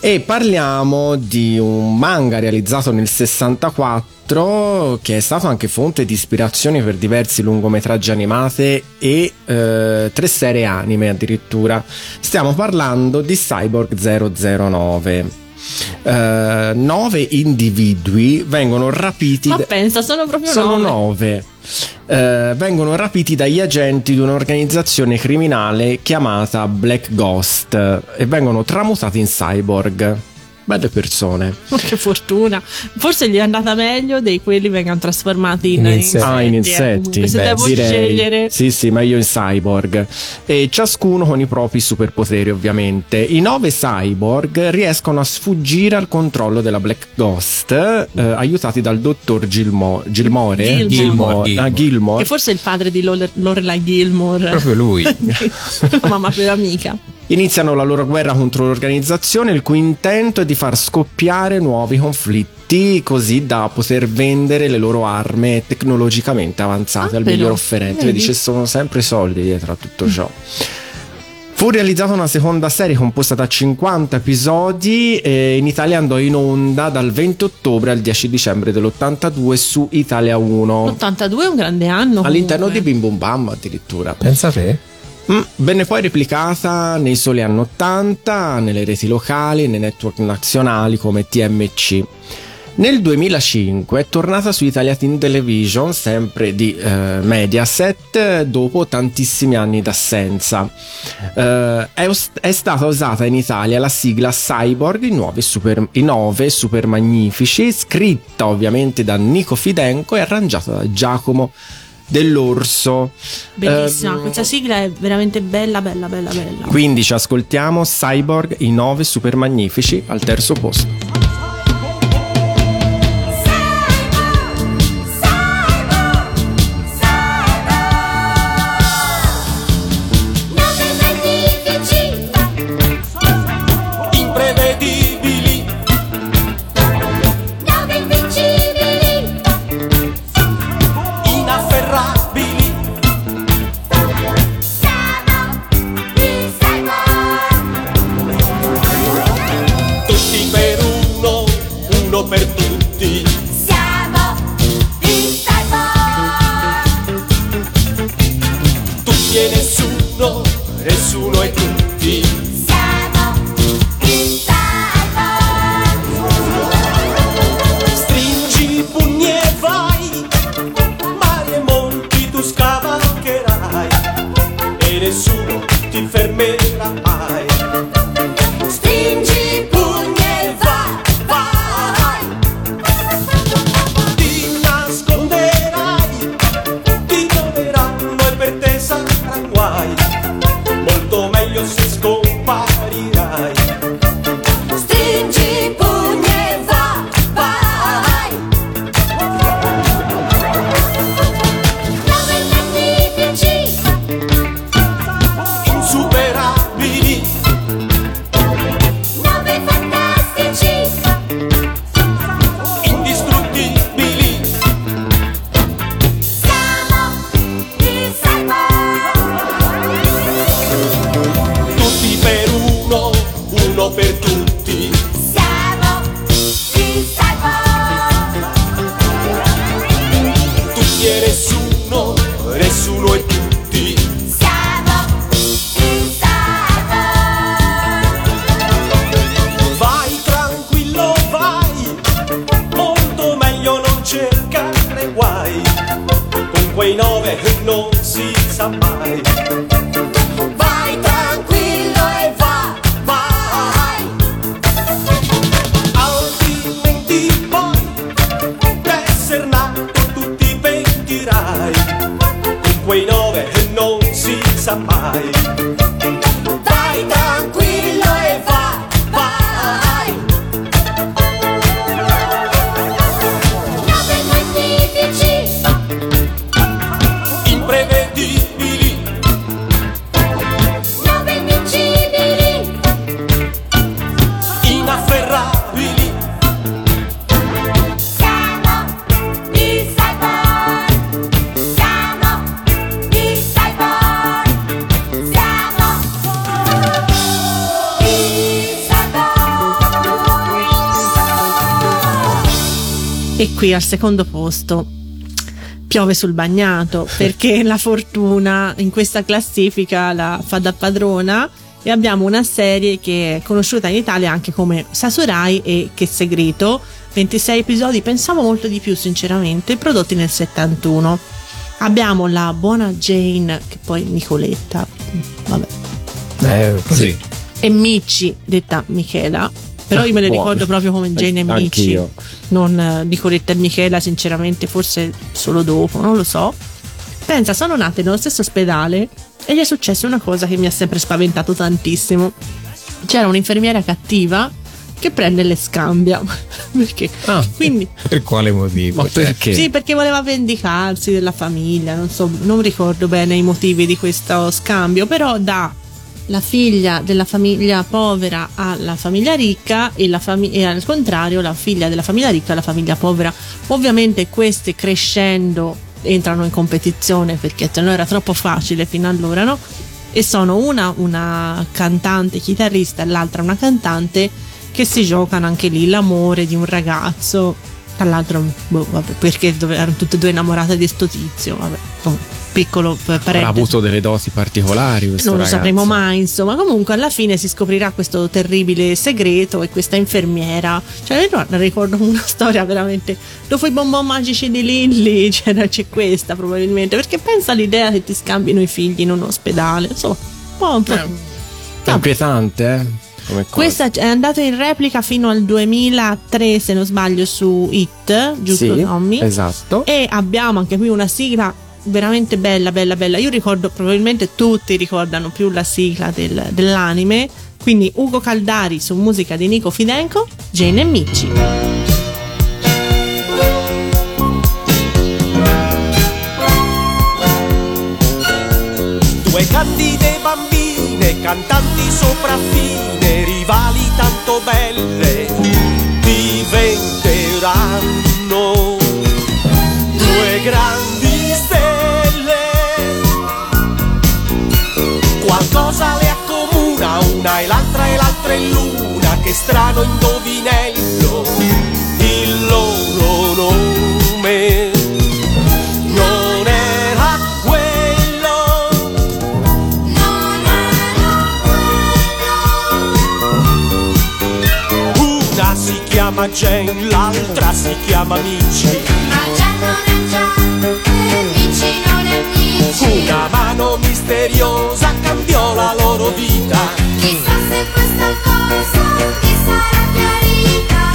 E parliamo di un manga realizzato nel 64 che è stato anche fonte di ispirazione per diversi lungometraggi animati e eh, tre serie anime addirittura. Stiamo parlando di Cyborg 009. Eh, nove individui vengono rapiti Ma pensa, sono proprio sono nove. nove. Eh, vengono rapiti dagli agenti di un'organizzazione criminale chiamata Black Ghost e vengono tramutati in cyborg. Belle persone. Che fortuna. Forse gli è andata meglio dei quelli vengano trasformati in, In insetti. Ah, in eh. insetti. Comunque, se Beh, devo direi. scegliere. Sì, sì, ma io in cyborg. E ciascuno con i propri superpoteri, ovviamente. I nove cyborg riescono a sfuggire al controllo della Black Ghost, eh, aiutati dal dottor Gilmo- Gilmore. Gilmore. Gilmore, Ah, Gilmore. Che forse è il padre di Lore- Lorelai Gilmore. Proprio lui. La mamma per amica. Iniziano la loro guerra contro l'organizzazione, il cui intento è di far scoppiare nuovi conflitti così da poter vendere le loro armi tecnologicamente avanzate Ah, al però, miglior offerente. vedi? Ci sono sempre soldi dietro a tutto ciò. Fu realizzata una seconda serie composta da 50 episodi e in Italia andò in onda dal 20 ottobre al 10 dicembre dell'82 su Italia 1 L'82 è un grande anno. all'interno di comunque. Bim Bum Bam addirittura. Pensa a te. Mm, venne poi replicata nei soli anni 80 nelle reti locali e nei network nazionali come TMC. Nel 2005 è tornata su Italia Teen Television, sempre di eh, Mediaset, dopo tantissimi anni d'assenza. Eh, è, è stata usata in Italia la sigla Cyborg, i super, i nove super magnifici, scritta ovviamente da Nico Fidenco e arrangiata da Giacomo dell'Orso. Bellissima, Ehm, questa sigla è veramente bella, bella, bella, bella. quindi ci ascoltiamo Cyborg, i nove super magnifici al terzo posto. Uno per al secondo posto piove sul bagnato perché la fortuna in questa classifica la fa da padrona e abbiamo una serie che è conosciuta in Italia anche come Sasurai e Che segreto 26 episodi, pensavo molto di più sinceramente, prodotti nel 71. Abbiamo la buona Jane, che poi Nicoletta, vabbè, Eh, così. e Mici, detta Michela. Però io me le Buono. ricordo proprio come Jane e Mici, Anch'io. non eh, Nicoletta e Michela, sinceramente, forse solo dopo, non lo so. Pensa, sono nate nello stesso ospedale e gli è successa una cosa che mi ha sempre spaventato tantissimo. C'era un'infermiera cattiva che prende e le scambia. Perché? Ah, Quindi per quale motivo? Ma Cioè, perché? sì, perché voleva vendicarsi della famiglia, non so, non ricordo bene i motivi di questo scambio, però da la figlia della famiglia povera alla famiglia ricca e, la fami- e al contrario la figlia della famiglia ricca alla famiglia povera. Ovviamente queste crescendo entrano in competizione perché non era troppo facile fino allora, no? E sono una una cantante chitarrista e l'altra una cantante che si giocano anche lì l'amore di un ragazzo. Tra l'altro, boh, vabbè, perché dove- erano tutte e due innamorate di sto tizio. Vabbè, un piccolo eh, parente. avuto delle doti particolari Non lo ragazzo. sapremo mai, insomma. Comunque, alla fine si scoprirà questo terribile segreto e questa infermiera. Cioè, ricordo una storia veramente. Dopo i bonbon magici di Lilly, c'era, c'è questa probabilmente. Perché pensa all'idea che ti scambino i figli in un ospedale. Insomma, un po'. Un po'. È inquietante, eh? Questa è andata in replica fino al 2003, se non sbaglio, su It, giusto Sì, Tommy? esatto. E abbiamo anche qui una sigla veramente bella, bella, bella. Io ricordo, probabilmente tutti ricordano più la sigla del- dell'anime. Quindi Ugo Caldari su musica di Nico Fidenco, Jane e Mici. Due candide bambine, cantanti sopraffine, rivali tanto belle, diventeranno due grandi Qualcosa le accomuna, una e l'altra e l'altra è luna, che strano indovinello, il loro nome non era quello. Una si chiama Jane, l'altra si chiama Mici. Ma già non è già, e Una mano misteriosa cambiò la loro vita. Chissà se questa cosa ti sarà chiarita.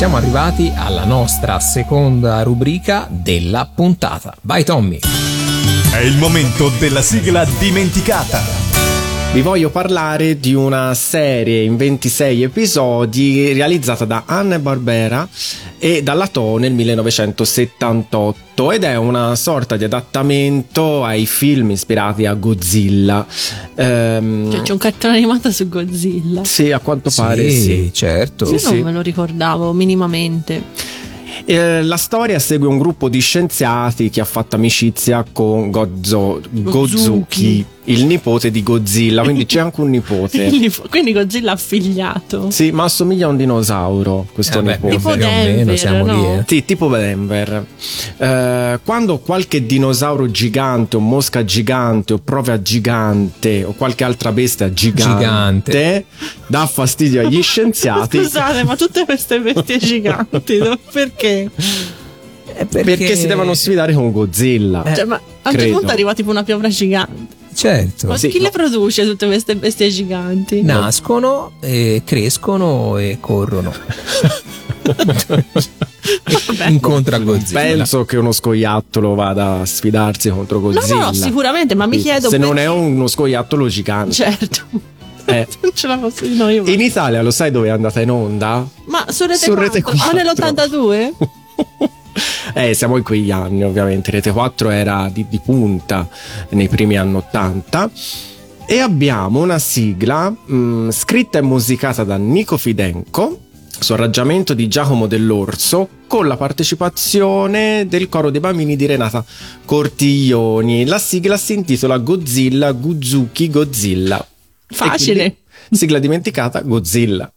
Siamo arrivati alla nostra seconda rubrica della puntata. Vai Tommy! È il momento della sigla dimenticata. Vi voglio parlare di una serie in 26 episodi realizzata da Anne Barbera e dalla To nel 1978 ed è una sorta di adattamento ai film ispirati a Godzilla. Ehm, Cioè, c'è un cartone animato su Godzilla. sì, a quanto pare sì. certo. Io Sì, non sì. me lo ricordavo minimamente. Eh, la storia segue un gruppo di scienziati che ha fatto amicizia con Gozo- Gozuki, il nipote di Godzilla, quindi c'è anche un nipote. Quindi Godzilla affiliato. Sì, ma assomiglia a un dinosauro questo Eh nipote. Tipo o meno Denver, siamo lì, no? eh. Sì, tipo Denver. Eh, quando qualche dinosauro gigante o mosca gigante o prova gigante o qualche altra bestia gigante, Gigante. dà fastidio agli scienziati Scusate, ma tutte queste bestie giganti, no? perché? perché... si devono sfidare con Godzilla. Cioè, ma a un certo punto arriva tipo una piovra gigante. Certo. Ma Sì, chi ma- le produce tutte queste bestie giganti? Nascono, e crescono e corrono. Incontra Godzilla. Penso che uno scoiattolo vada a sfidarsi contro No, Godzilla. no, no, sicuramente, ma mi chiedo Se non è perché- uno scoiattolo gigante. Certo. Eh. non ce la posso dire no, io. In Italia lo sai dove è andata in onda? Ma su Rete su 4, Rete ma 4. nell'82? Eh, siamo in quegli anni, ovviamente. Rete 4 era di, di punta nei primi anni 80. E abbiamo una sigla mh, scritta e musicata da Nico Fidenco, su arrangiamento di Giacomo Dell'Orso, con la partecipazione del coro dei bambini di Renata Cortiglioni. La sigla si intitola Godzilla Guzuki Godzilla. Facile. sigla dimenticata. Godzilla,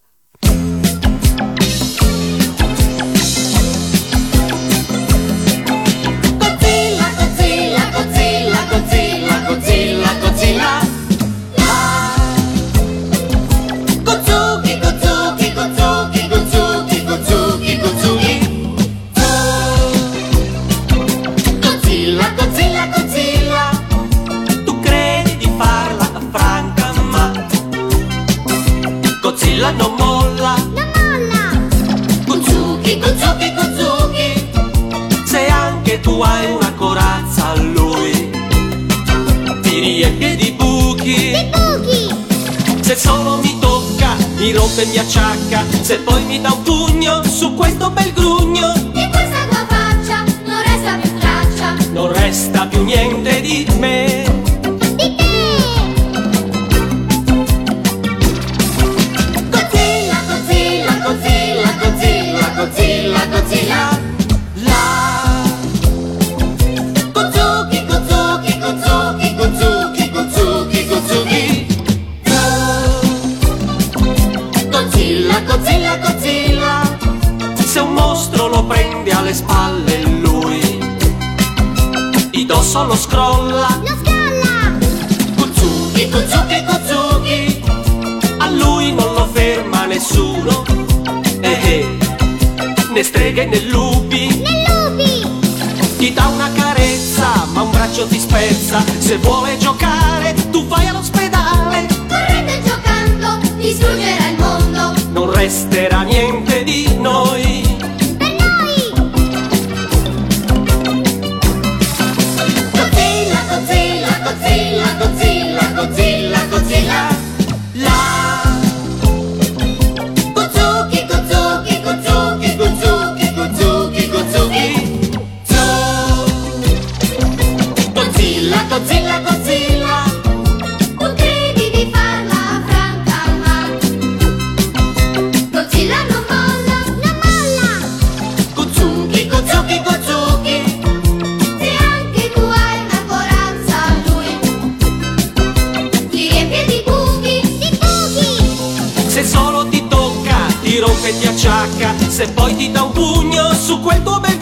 Se poi ti dà un pugno su quel tuo bel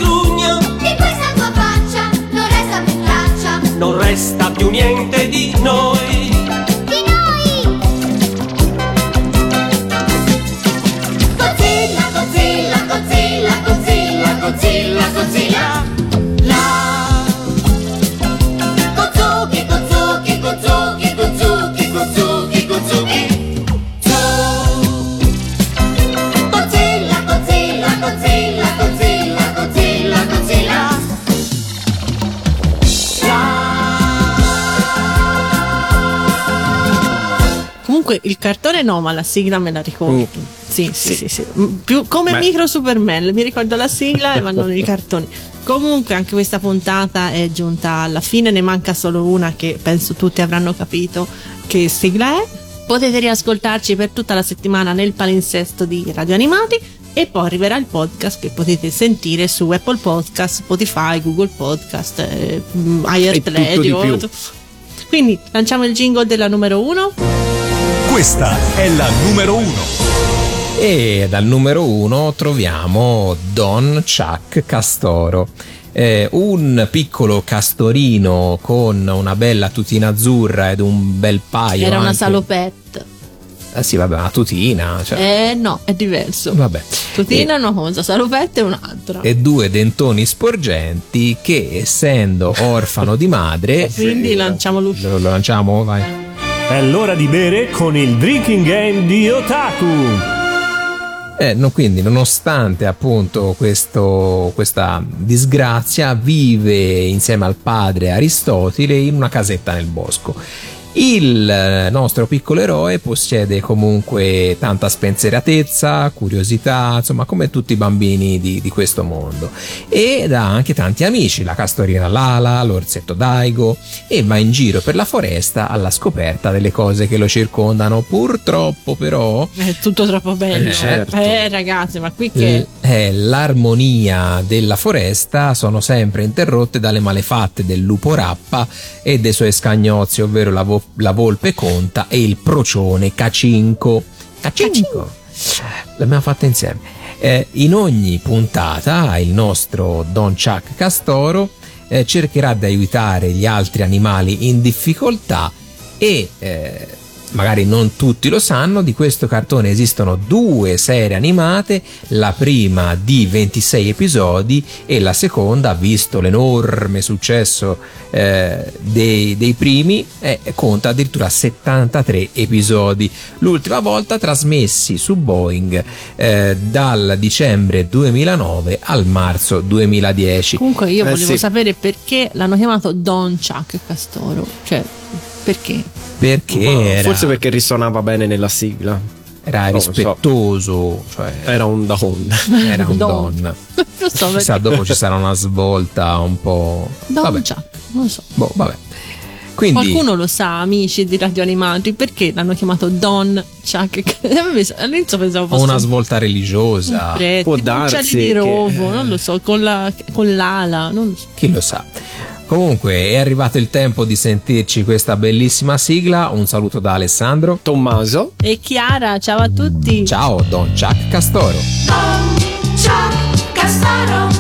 il cartone no, ma la sigla me la ricordo. Mm. Sì, sì, sì, sì. Mm, Più come Beh. Micro Superman, mi ricordo la sigla e vanno i cartoni. Comunque anche questa puntata è giunta alla fine, ne manca solo una che penso tutti avranno capito che sigla è. Potete riascoltarci per tutta la settimana nel palinsesto di Radio Animati e poi arriverà il podcast che potete sentire su Apple Podcast, Spotify, Google Podcast, eh, mm, più. Quindi lanciamo il jingle della numero uno. Questa è la numero uno. E dal numero uno troviamo Don Chuck Castoro. Eh, un piccolo castorino con una bella tutina azzurra ed un bel paio. Era una anche- salopette. Eh sì, vabbè, una tutina. Cioè, Eh no, è diverso. Vabbè. Tutina è una cosa, salopette è un'altra. E due dentoni sporgenti che, essendo orfano di madre. Quindi lanciamo l'uscita. Lo, lo lanciamo? Vai. È l'ora di bere con il drinking game di Otaku. Eh, no, quindi, nonostante appunto questo- questa disgrazia, vive insieme al padre Aristotele in una casetta nel bosco. Il eh, nostro piccolo eroe possiede comunque tanta spensieratezza, curiosità, insomma, come tutti i bambini di, di questo mondo. Ed ha anche tanti amici, la castorina Lala, l'orsetto Daigo, e va in giro per la foresta alla scoperta delle cose che lo circondano. Purtroppo, però, È tutto troppo bello. Eh, certo. Eh, ragazzi, ma qui che. l- eh, l'armonia della foresta sono sempre interrotte dalle malefatte del lupo rappa e dei suoi scagnozzi, ovvero la, vo- la volpe conta e il procione cacinco. Cacinco! L'abbiamo fatta insieme. Eh, in ogni puntata il nostro Don Chuck Castoro eh, cercherà di aiutare gli altri animali in difficoltà e eh, magari non tutti lo sanno, di questo cartone esistono due serie animate, la prima di 26 episodi e la seconda, visto l'enorme successo eh, dei, dei primi, eh, conta addirittura 73 episodi. L'ultima volta trasmessi su Boeing eh, dal dicembre 2009 al marzo 2010. Comunque io Eh, volevo sì. sapere perché l'hanno chiamato Don Chuck Castoro. Cioè, perché? Perché era, Forse perché risonava bene nella sigla. era non lo so. rispettoso, cioè Era un don. era un Don. don. Non so Chissà, dopo ci sarà una svolta un po'. Don Vabbè, Chuck, non lo so. boh, vabbè. Quindi, Qualcuno lo sa, amici di Radio Animati, perché l'hanno chiamato Don Chuck? All'inizio pensavo fosse una un svolta religiosa, prete, Può darsi di che- rovo, non lo so, con, la, con l'ala, non lo so. chi lo sa. Comunque, è arrivato il tempo di sentirci questa bellissima sigla. Un saluto da Alessandro. Tommaso. E Chiara, ciao a tutti. Ciao, Don Chuck Castoro. Don Chuck Castoro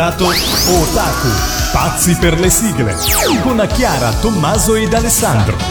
presentato Otaku, pazzi per le sigle, con Chiara, Tommaso ed Alessandro.